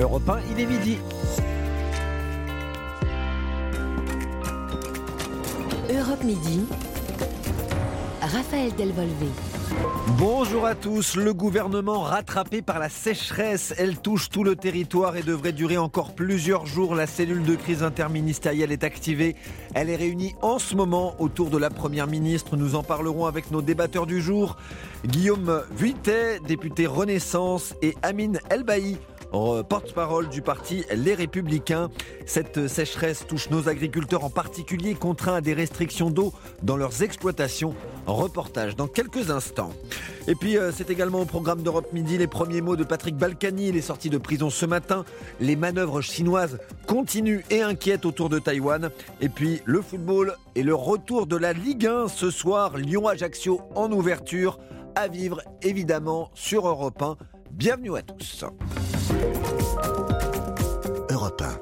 Europe 1, il est midi. Europe Midi. Raphaël Delvolvé. Bonjour à tous. Le gouvernement rattrapé par la sécheresse, elle touche tout le territoire et devrait durer encore plusieurs jours. La cellule de crise interministérielle est activée. Elle est réunie en ce moment autour de la première ministre. Nous en parlerons avec nos débatteurs du jour. Guillaume Vuittet, député Renaissance, et Amine Elbaï, porte-parole du parti Les Républicains. Cette sécheresse touche nos agriculteurs en particulier, contraints à des restrictions d'eau dans leurs exploitations. Reportage dans quelques instants. Et puis euh, c'est également au programme d'Europe Midi les premiers mots de Patrick Balkany. Il est sorti de prison ce matin. Les manœuvres chinoises continuent et inquiètent autour de Taïwan. Et puis le football et le retour de la Ligue 1 ce soir. Lyon-Ajaccio en ouverture. À vivre évidemment sur Europe 1. Bienvenue à tous. Europe 1.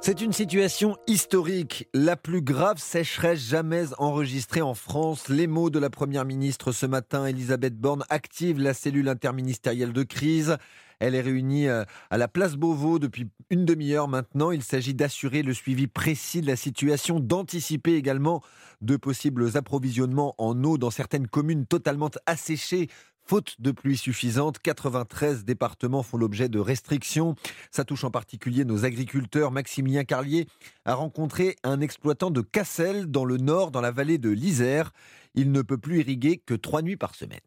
C'est une situation historique, la plus grave sécheresse jamais enregistrée en France. Les mots de la Première ministre ce matin, Elisabeth Borne, active la cellule interministérielle de crise. Elle est réunie euh, à la place Beauvau depuis une demi-heure maintenant. Il s'agit d'assurer le suivi précis de la situation, d'anticiper également de possibles approvisionnements en eau dans certaines communes totalement asséchées Faute de pluie suffisante, 93 départements font l'objet de restrictions. Ça touche en particulier nos agriculteurs. Maximilien Carlier a rencontré un exploitant de Cassel dans le nord, dans la vallée de l'Isère. Il ne peut plus irriguer que trois nuits par semaine.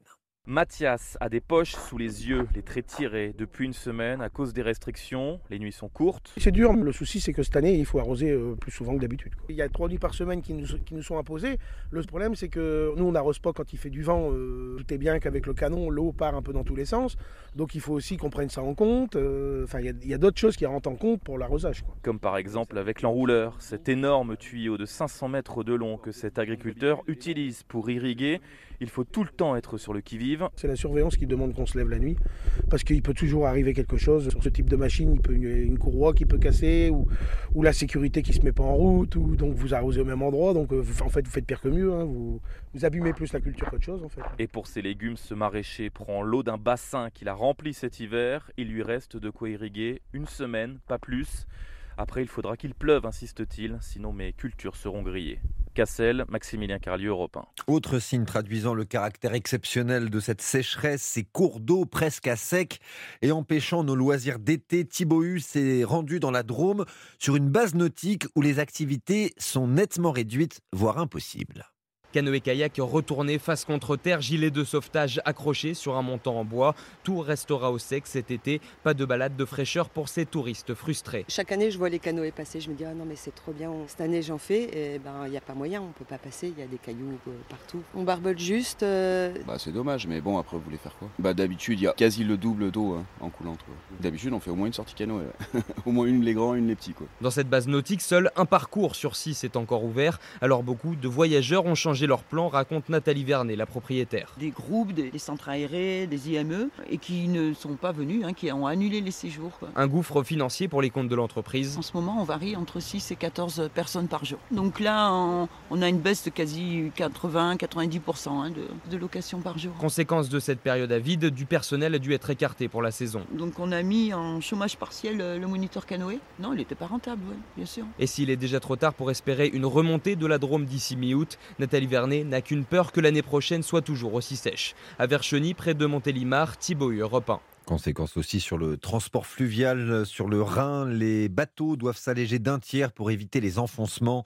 Mathias a des poches sous les yeux, les traits tirés depuis une semaine à cause des restrictions. Les nuits sont courtes. C'est dur, le souci c'est que cette année il faut arroser euh, plus souvent que d'habitude. Il y a trois nuits par semaine qui nous, qui nous sont imposées. Le problème c'est que nous on n'arrose pas quand il fait du vent. Euh, tout est bien qu'avec le canon l'eau part un peu dans tous les sens. Donc il faut aussi qu'on prenne ça en compte. Euh, enfin il y a, d'autres choses qui rentrent en compte pour l'arrosage. Comme par exemple avec l'enrouleur, cet énorme tuyau de 500 mètres de long que cet agriculteur utilise pour irriguer. Il faut tout le temps être sur le qui-vive. C'est la surveillance qui demande qu'on se lève la nuit, parce qu'il peut toujours arriver quelque chose. Sur ce type de machine, il peut une, une courroie qui peut casser, ou, ou, la sécurité qui se met pas en route, ou donc vous arrosez au même endroit. Donc euh, en fait, vous faites pire que mieux. Hein. vous, vous abîmez plus la culture qu'autre chose en fait. Et pour ces légumes, ce maraîcher prend l'eau d'un bassin qu'il a rempli cet hiver. Il lui reste de quoi irriguer une semaine, pas plus. Après, il faudra qu'il pleuve, insiste-t-il, sinon mes cultures seront grillées. Maximilien Carlieu, Europe 1. Autre signe traduisant le caractère exceptionnel de cette sécheresse, ces cours d'eau presque à sec et empêchant nos loisirs d'été. Thibaut s'est rendu dans la Drôme sur une base nautique où les activités sont nettement réduites, voire impossibles. Canoë-kayak retourné face contre terre, gilet de sauvetage accroché sur un montant en bois. Tout restera au sec cet été. Pas de balade de fraîcheur pour ces touristes frustrés. Chaque année, je vois les canoës passer. Je me dis, ah non, mais c'est trop bien. Cette année, j'en fais. Et ben, il n'y a pas moyen. On ne peut pas passer. Il y a des cailloux euh, partout. On barbole juste. Euh, bah, c'est dommage. Mais bon, après, vous voulez faire quoi? Bah, d'habitude, il y a quasi le double d'eau hein, en coulant. D'habitude, on fait au moins une sortie canoë. au moins une les grands, une les petits. Quoi. Dans cette base nautique, seul un parcours sur six est encore ouvert. Alors, beaucoup de voyageurs ont changé leur plan, raconte Nathalie Vernet, la propriétaire. Des groupes, des, centres aérés, des IME, et qui ne sont pas venus, hein, qui ont annulé les séjours. Un gouffre financier pour les comptes de l'entreprise. En ce moment, on varie entre 6 et 14 personnes par jour. Donc là, on, a une baisse de quasi 80-90% hein, de, de location par jour. Conséquence de cette période à vide, du personnel a dû être écarté pour la saison. Donc on a mis en chômage partiel euh, le moniteur canoë. Non, il n'était pas rentable, bien sûr. Et s'il est déjà trop tard pour espérer une remontée de la Drôme d'ici mi-août, Nathalie N'a qu'une peur que l'année prochaine soit toujours aussi sèche. À Vercheny, près de Montélimar, Thibaut Europe 1. Conséquence aussi sur le transport fluvial sur le Rhin. Les bateaux doivent s'alléger d'un tiers pour éviter les enfoncements,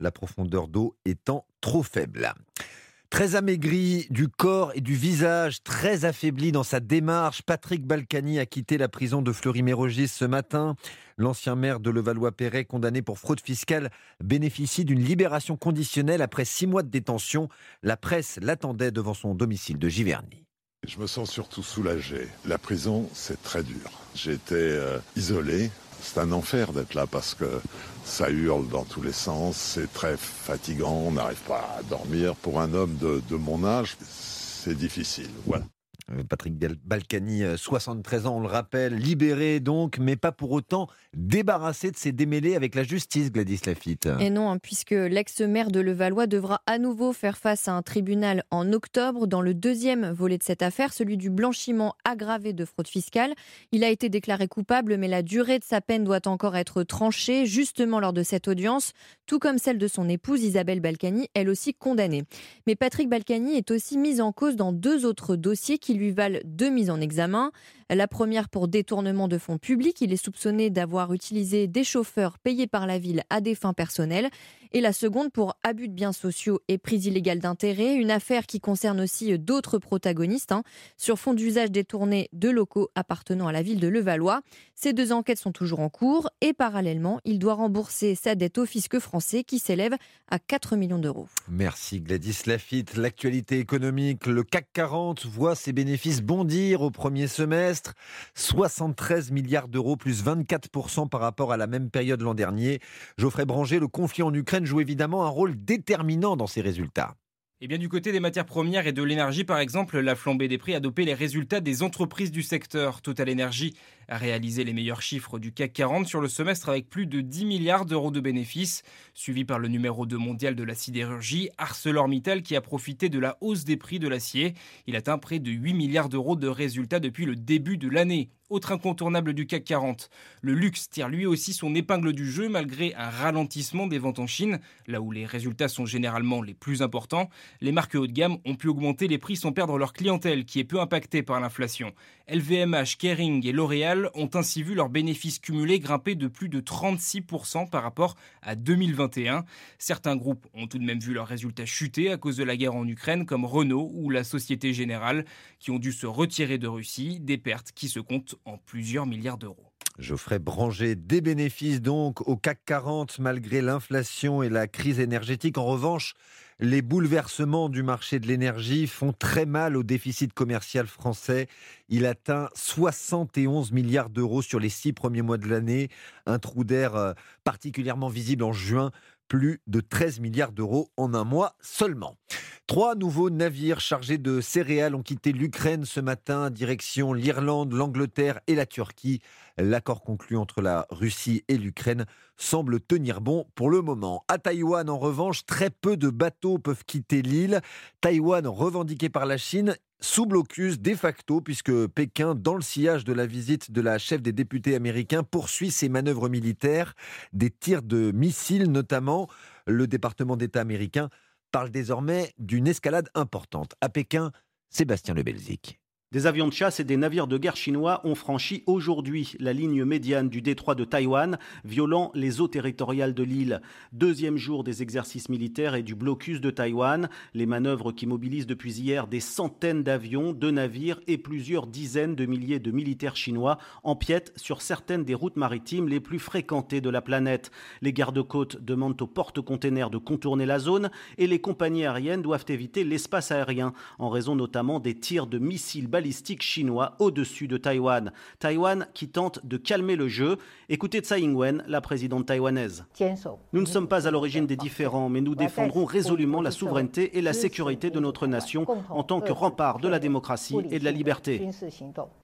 la profondeur d'eau étant trop faible. Très amaigri du corps et du visage, très affaibli dans sa démarche, Patrick Balkany a quitté la prison de Fleury-Mérogis ce matin. L'ancien maire de Levallois-Perret, condamné pour fraude fiscale, bénéficie d'une libération conditionnelle après six mois de détention. La presse l'attendait devant son domicile de Giverny. Je me sens surtout soulagé. La prison, c'est très dur. J'étais euh, isolé, c'est un enfer d'être là parce que ça hurle dans tous les sens, c'est très fatigant, on n'arrive pas à dormir. Pour un homme de, mon âge, c'est difficile. Voilà. Euh, Patrick Balkany, 73 euh, ans, on le rappelle, libéré donc, mais pas pour autant débarrassé de ses démêlés avec la justice, Gladys Lafitte. Et non, hein, puisque l'ex-maire de Levallois devra à nouveau faire face à un tribunal en octobre dans le deuxième volet de cette affaire, celui du blanchiment aggravé de fraude fiscale. Il a été déclaré coupable, mais la durée de sa peine doit encore être tranchée, justement lors de cette audience, tout comme celle de son épouse Isabelle Balkany, elle aussi condamnée. Mais Patrick Balkany est aussi mis en cause dans deux autres dossiers qui lui valent deux mises en examen. La première pour détournement de fonds publics. Il est soupçonné d'avoir utilisé des chauffeurs payés par la ville à des fins personnelles. Et la seconde pour abus de biens sociaux et prise illégale d'intérêt. Une affaire qui concerne aussi d'autres protagonistes hein, sur fond d'usage détourné de locaux appartenant à la ville de Levallois. Ces deux enquêtes sont toujours en cours et parallèlement, il doit rembourser sa dette au fisc français qui s'élève à 4 millions d'euros. Merci Gladys Lafitte. L'actualité économique, le CAC 40 voit ses bénéfices bondir au premier semestre. 73 milliards d'euros plus 24% par rapport à la même période l'an dernier. Geoffrey Branger, le conflit en Ukraine joue évidemment un rôle déterminant dans ces résultats. Eh bien du côté des matières premières et de l'énergie, par exemple, la flambée des prix a dopé les résultats des entreprises du secteur. Total Energy a réalisé les meilleurs chiffres du CAC 40 sur le semestre avec plus de 10 milliards d'euros de bénéfices, suivi par le numéro 2 mondial de la sidérurgie, ArcelorMittal, qui a profité de la hausse des prix de l'acier. Il atteint près de 8 milliards d'euros de résultats depuis le début de l'année autre incontournable du CAC 40. Le luxe tire lui aussi son épingle du jeu malgré un ralentissement des ventes en Chine, là où les résultats sont généralement les plus importants. Les marques haut de gamme ont pu augmenter les prix sans perdre leur clientèle qui est peu impactée par l'inflation. LVMH, Kering et L'Oréal ont ainsi vu leurs bénéfices cumulés grimper de plus de 36% par rapport à 2021. Certains groupes ont tout de même vu leurs résultats chuter à cause de la guerre en Ukraine comme Renault ou la Société Générale qui ont dû se retirer de Russie, des pertes qui se comptent en plusieurs milliards d'euros. Geoffrey Branger, des bénéfices donc au CAC 40 malgré l'inflation et la crise énergétique. En revanche, les bouleversements du marché de l'énergie font très mal au déficit commercial français. Il atteint 71 milliards d'euros sur les six premiers mois de l'année, un trou d'air euh, particulièrement visible en juin plus de 13 milliards d'euros en un mois seulement. Trois nouveaux navires chargés de céréales ont quitté l'Ukraine ce matin, direction l'Irlande, l'Angleterre et la Turquie. L'accord conclu entre la Russie et l'Ukraine semble tenir bon pour le moment. À Taïwan, en revanche, très peu de bateaux peuvent quitter l'île. Taïwan, revendiqué par la Chine, sous blocus de facto, puisque Pékin, dans le sillage de la visite de la chef des députés américains, poursuit ses manœuvres militaires, des tirs de missiles notamment. Le département d'État américain parle désormais d'une escalade importante. À Pékin, Sébastien Lebelzik. Des avions de chasse et des navires de guerre chinois ont franchi aujourd'hui la ligne médiane du détroit de Taïwan, violant les eaux territoriales de l'île. Deuxième jour des exercices militaires et du blocus de Taïwan, les manœuvres qui mobilisent depuis hier des centaines d'avions, de navires et plusieurs dizaines de milliers de militaires chinois empiètent sur certaines des routes maritimes les plus fréquentées de la planète. Les gardes-côtes demandent aux porte-containers de contourner la zone et les compagnies aériennes doivent éviter l'espace aérien en raison notamment des tirs de missiles balistiques chinois au-dessus de Taïwan. Taïwan qui tente de calmer le jeu. Écoutez Tsai Ing-wen, la présidente taïwanaise. Nous ne sommes pas à l'origine des différends, mais nous défendrons résolument la souveraineté et la sécurité de notre nation en tant que rempart de la démocratie et de la liberté.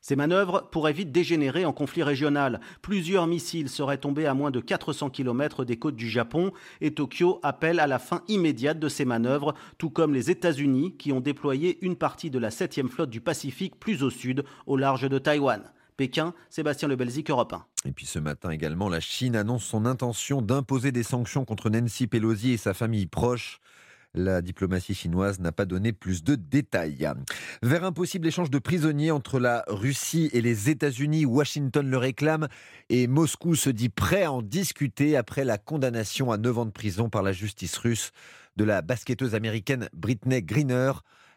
Ces manœuvres pourraient vite dégénérer en conflit régional. Plusieurs missiles seraient tombés à moins de 400 km des côtes du Japon et Tokyo appelle à la fin immédiate de ces manœuvres, tout comme les États-Unis qui ont déployé une partie de la 7e flotte du Pacifique plus au sud, au large de Taïwan. Pékin, Sébastien Lebelzik, Europe 1. Et puis ce matin également, la Chine annonce son intention d'imposer des sanctions contre Nancy Pelosi et sa famille proche. La diplomatie chinoise n'a pas donné plus de détails. Vers un possible échange de prisonniers entre la Russie et les États-Unis, Washington le réclame et Moscou se dit prêt à en discuter après la condamnation à 9 ans de prison par la justice russe de la basketteuse américaine Britney Greener.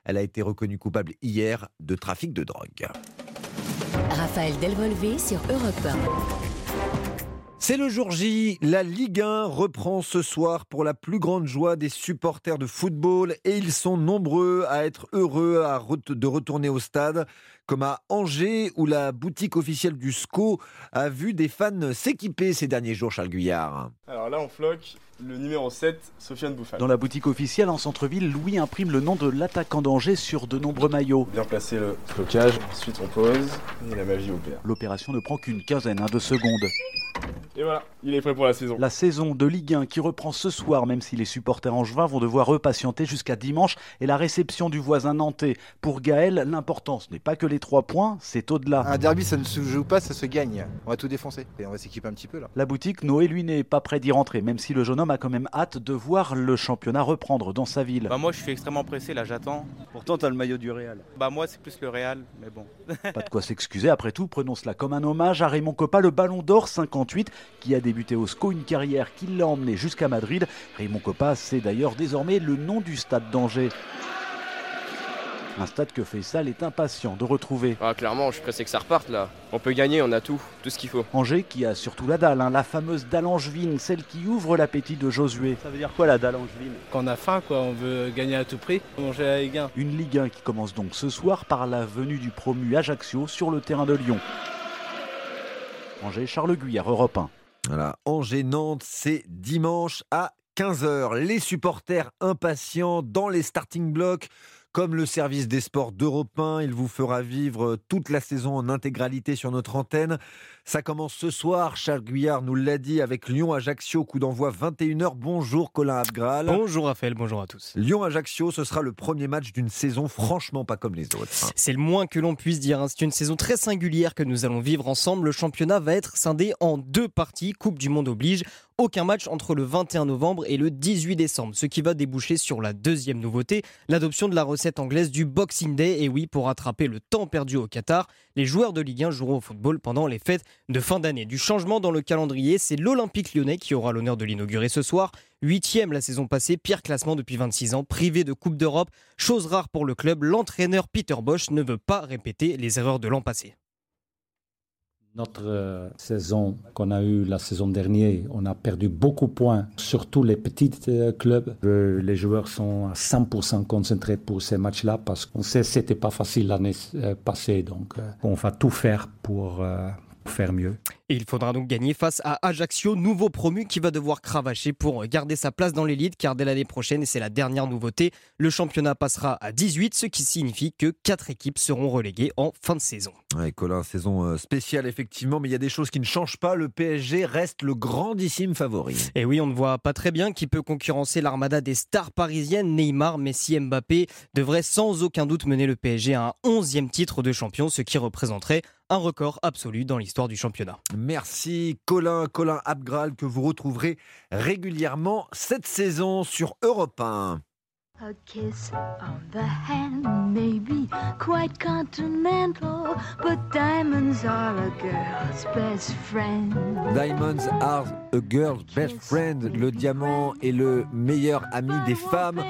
Elle a été reconnue coupable hier de trafic de drogue. Raphaël Delvolvé sur Europe 1. C'est le jour J, la Ligue 1 reprend ce soir pour la plus grande joie des supporters de football et ils sont nombreux à être heureux de retourner au stade, comme à Angers où la boutique officielle du SCO a vu des fans s'équiper ces derniers jours, Charles Guyard. Alors là, on floque le numéro 7, Sofiane Bouffal. Dans la boutique officielle en centre-ville, Louis imprime le nom de l'attaquant d'Angers sur de nombreux maillots. Bien placé le flocage, ensuite on pose et la magie opère. L'opération ne prend qu'une quinzaine hein, de secondes. Et voilà, il est prêt pour la saison. La saison de Ligue 1 qui reprend ce soir, même si les supporters angevins vont devoir repatienter jusqu'à dimanche et la réception du voisin nantais. Pour Gaël, l'important, ce n'est pas que les trois points, c'est au-delà. Un derby, ça ne se joue pas, ça se gagne. On va tout défoncer et on va s'équiper un petit peu là. La boutique, Noé, lui, n'est pas prêt d'y rentrer, même si le jeune homme a quand même hâte de voir le championnat reprendre dans sa ville. Bah moi, je suis extrêmement pressé, là, j'attends. Pourtant, tu as le maillot du Real. Bah moi, c'est plus le Real, mais bon. pas de quoi s'excuser, après tout, prenons cela comme un hommage à Raymond Coppa, le Ballon d'Or 58, qui a débuté au SCO, une carrière qui l'a emmené jusqu'à Madrid. Raymond Coppa, c'est d'ailleurs désormais le nom du stade d'Angers. Un stade que Faisal est impatient de retrouver. Ah, clairement, je suis pressé que ça reparte là. On peut gagner, on a tout, tout ce qu'il faut. Angers qui a surtout la dalle, hein, la fameuse dalle angevine, celle qui ouvre l'appétit de Josué. Ça veut dire quoi la dalle angevine? Quand on a faim, quoi, on veut gagner à tout prix, manger à Ligue 1. Une Ligue 1 qui commence donc ce soir par la venue du promu Ajaccio sur le terrain de Lyon. Angers, Charles Guyard, Europe 1. Voilà, Angers-Nantes, c'est dimanche à 15h. Les supporters impatients dans les starting blocks comme le service des sports d'Europe 1. Il vous fera vivre toute la saison en intégralité sur notre antenne. Ça commence ce soir, Charles Guyard nous l'a dit, avec Lyon-Ajaccio, coup d'envoi 21h. Bonjour Colin Abgral. Bonjour Raphaël, bonjour à tous. Lyon-Ajaccio, ce sera le premier match d'une saison franchement pas comme les autres. C'est le moins que l'on puisse dire. Hein. C'est une saison très singulière que nous allons vivre ensemble. Le championnat va être scindé en deux parties. Coupe du Monde oblige aucun match entre le 21 novembre et le 18 décembre, ce qui va déboucher sur la deuxième nouveauté, l'adoption de la recette anglaise du Boxing Day. Et oui, pour rattraper le temps perdu au Qatar, les joueurs de Ligue 1 joueront au football pendant les fêtes de fin d'année. Du changement dans le calendrier, c'est l'Olympique lyonnais qui aura l'honneur de l'inaugurer ce soir. Huitième la saison passée, pire classement depuis 26 ans, privé de Coupe d'Europe. Chose rare pour le club, l'entraîneur Peter Bosch ne veut pas répéter les erreurs de l'an passé. Notre euh, saison qu'on a eue la saison dernière, on a perdu beaucoup de points, surtout les petits euh, clubs. Euh, les joueurs sont à 100% concentrés pour ces matchs-là parce qu'on sait que c'était pas facile l'année passée. Donc, on va tout faire pour faire mieux. Et il faudra donc gagner face à Ajaccio, nouveau promu qui va devoir cravacher pour garder sa place dans l'élite car dès l'année prochaine, et c'est la dernière nouveauté, le championnat passera à 18, ce qui signifie que 4 équipes seront reléguées en fin de saison. Ouais, Colin, saison euh, spéciale effectivement, mais il y a des choses qui ne changent pas. Le PSG reste le grandissime favori. Et oui, on ne voit pas très bien qui peut concurrencer l'armada des stars parisiennes. Neymar, Messi, Mbappé devraient sans aucun doute mener le PSG à un 11e titre de champion, ce qui représenterait un record absolu dans l'histoire du championnat. Merci Colin, Colin Abgral que vous retrouverez régulièrement cette saison sur Europe 1. A kiss on the hand may be quite continental, but diamonds are a girl's best friend. Diamonds are a girl's best friend. Le diamant est le meilleur ami des femmes.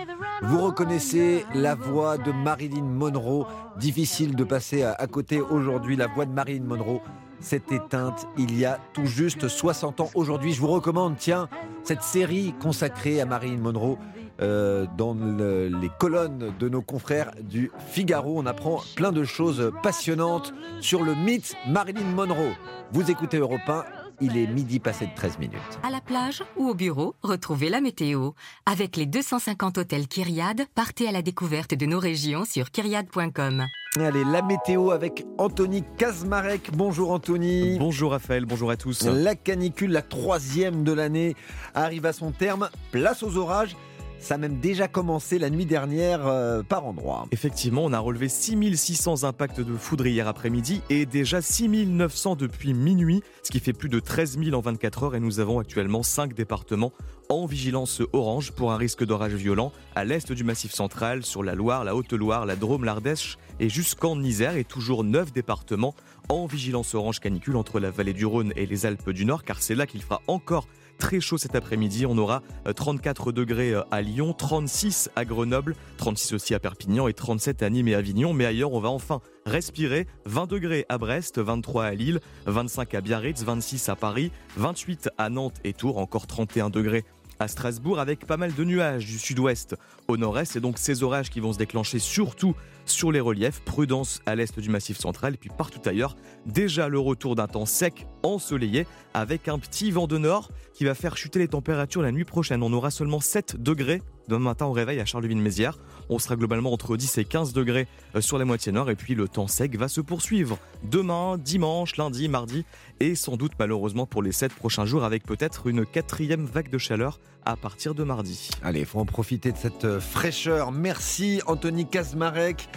Vous reconnaissez la voix de Marilyn Monroe. Difficile de passer à côté aujourd'hui. La voix de Marilyn Monroe s'est éteinte il y a tout juste 60 ans. Aujourd'hui, je vous recommande, tiens, cette série consacrée à Marilyn Monroe. Euh, dans les colonnes de nos confrères du Figaro. On apprend plein de choses passionnantes sur le mythe Marilyn Monroe. Vous écoutez Europe 1, il est midi passé de 13 minutes. À la plage ou au bureau, retrouvez la météo. Avec les 250 hôtels Kyriade, partez à la découverte de nos régions sur kyriade.com. Allez, la météo avec Anthony Kazmarek. Bonjour Anthony. Bonjour Raphaël, bonjour à tous. La canicule, la troisième de l'année, arrive à son terme. Place aux orages. Ça a même déjà commencé la nuit dernière euh, par endroit. Effectivement, on a relevé 6600 impacts de foudre hier après-midi et déjà 6900 depuis minuit, ce qui fait plus de 13 000 en 24 heures et nous avons actuellement 5 départements en vigilance orange pour un risque d'orage violent à l'est du Massif central, sur la Loire, la Haute-Loire, la Drôme, l'Ardèche et jusqu'en Isère et toujours 9 départements en vigilance orange canicule entre la vallée du Rhône et les Alpes du Nord car c'est là qu'il fera encore très chaud cet après-midi. On aura 34 degrés à Lyon, 36 à Grenoble, 36 aussi à Perpignan et 37 à Nîmes et Avignon. Mais ailleurs, on va enfin respirer. 20 degrés à Brest, 23 à Lille, 25 à Biarritz, 26 à Paris, 28 à Nantes et Tours, encore 31 degrés à Strasbourg avec pas mal de nuages du sud-ouest au nord-est et donc ces orages qui vont se déclencher surtout sur les reliefs, prudence à l'est du massif central et puis partout ailleurs, déjà le retour d'un temps sec, ensoleillé, avec un petit vent de nord qui va faire chuter les températures la nuit prochaine. On aura seulement 7 degrés demain matin au réveil à Charleville-Mézières. On sera globalement entre 10 et 15 degrés euh, sur la moitié nord et puis le temps sec va se poursuivre demain, dimanche, lundi, mardi et sans doute malheureusement pour les 7 prochains jours avec peut-être une quatrième vague de chaleur à partir de mardi. Allez, il faut en profiter de cette euh, fraîcheur. Merci Anthony Kazmarek.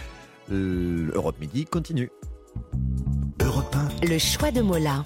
L'Europe Midi continue. Europe 1. Le choix de Mola.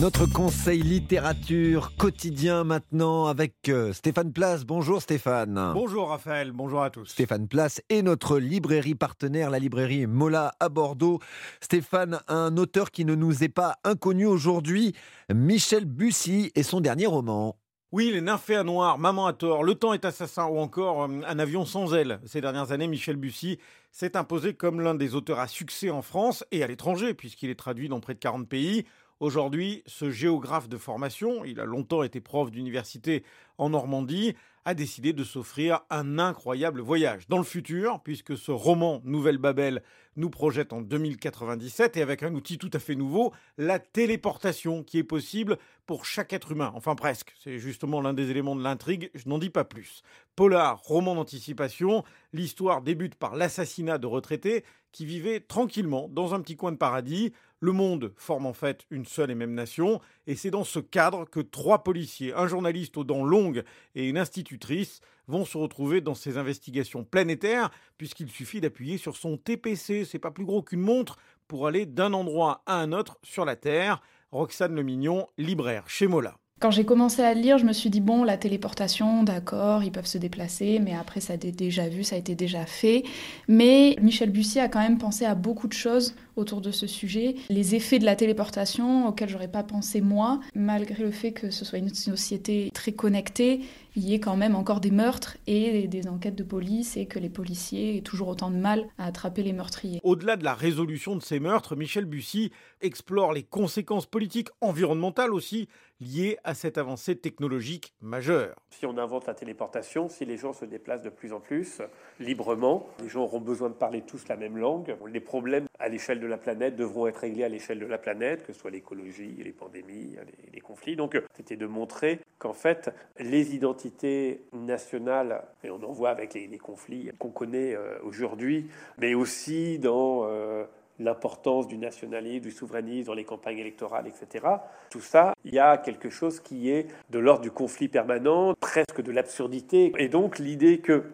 Notre conseil littérature quotidien maintenant avec euh, Stéphane Place. Bonjour Stéphane. Bonjour Raphaël, bonjour à tous. Stéphane Place et notre librairie partenaire, la librairie Mola à Bordeaux. Stéphane, un auteur qui ne nous est pas inconnu aujourd'hui, Michel Bussy et son dernier roman. Oui, Les Nymphéas Noirs, Maman à tort, Le temps est assassin ou encore euh, Un avion sans aile. Ces dernières années, Michel Bussy s'est imposé comme l'un des auteurs à succès en France et à l'étranger, puisqu'il est traduit dans près de 40 pays. Aujourd'hui, ce géographe de formation, il a longtemps été prof d'université en Normandie, a décidé de s'offrir un incroyable voyage dans le futur, puisque ce roman Nouvelle Babel nous projette en 2097 et avec un outil tout à fait nouveau, la téléportation qui est possible pour chaque être humain. Enfin presque, c'est justement l'un des éléments de l'intrigue, je n'en dis pas plus. Polar, roman d'anticipation, l'histoire débute par l'assassinat de retraités qui vivaient tranquillement dans un petit coin de paradis. Le monde forme en fait une seule et même nation, et c'est dans ce cadre que trois policiers, un journaliste aux dents longues et une institutrice vont se retrouver dans ces investigations planétaires, puisqu'il suffit d'appuyer sur son TPC, c'est pas plus gros qu'une montre, pour aller d'un endroit à un autre sur la Terre. Roxane Le Mignon, libraire chez Mola. Quand j'ai commencé à lire, je me suis dit, bon, la téléportation, d'accord, ils peuvent se déplacer, mais après, ça a été déjà vu, ça a été déjà fait. Mais Michel Bussy a quand même pensé à beaucoup de choses autour de ce sujet. Les effets de la téléportation auxquels j'aurais pas pensé moi, malgré le fait que ce soit une société très connectée, il y ait quand même encore des meurtres et des enquêtes de police et que les policiers aient toujours autant de mal à attraper les meurtriers. Au-delà de la résolution de ces meurtres, Michel Bussy explore les conséquences politiques, environnementales aussi, liées à cette avancée technologique majeure. Si on invente la téléportation, si les gens se déplacent de plus en plus librement, les gens auront besoin de parler tous la même langue. Les problèmes à l'échelle de la planète devront être réglés à l'échelle de la planète, que ce soit l'écologie, les pandémies, les, conflits. Donc c'était de montrer qu'en fait, les identités nationales, et on en voit avec les, conflits qu'on connaît euh, aujourd'hui, mais aussi dans... Euh, l'importance du nationalisme, du souverainisme dans les campagnes électorales, etc. Tout ça, il y a quelque chose qui est de l'ordre du conflit permanent, presque de l'absurdité. Et donc l'idée que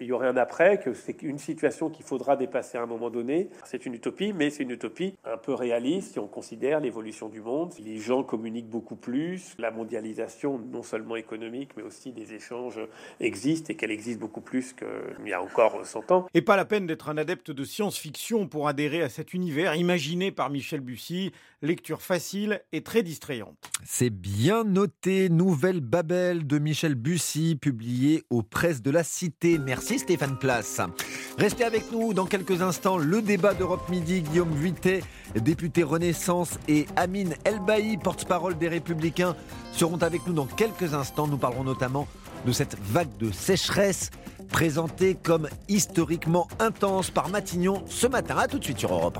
il y aurait un après, que c'est une situation qu'il faudra dépasser à un moment donné. C'est une utopie, mais c'est une utopie un peu réaliste si on considère l'évolution du monde. Les gens communiquent beaucoup plus, la mondialisation, non seulement économique, mais aussi des échanges existe et qu'elle existe beaucoup plus qu'il y a encore 100 ans. Et pas la peine d'être un adepte de science-fiction pour adhérer à cet univers imaginé par Michel Bussy, lecture facile et très distrayante. C'est bien noté, Nouvelle Babel de Michel Bussy, publié aux presses de la Cité. Merci Stéphane Place. Restez avec nous dans quelques instants. Le débat d'Europe Midi, Guillaume Vuittet, député Renaissance, et Amine Elbaï, porte-parole des Républicains, seront avec nous dans quelques instants. Nous parlerons notamment de cette vague de sécheresse présentée comme historiquement intense par Matignon ce matin. A tout de suite sur Europe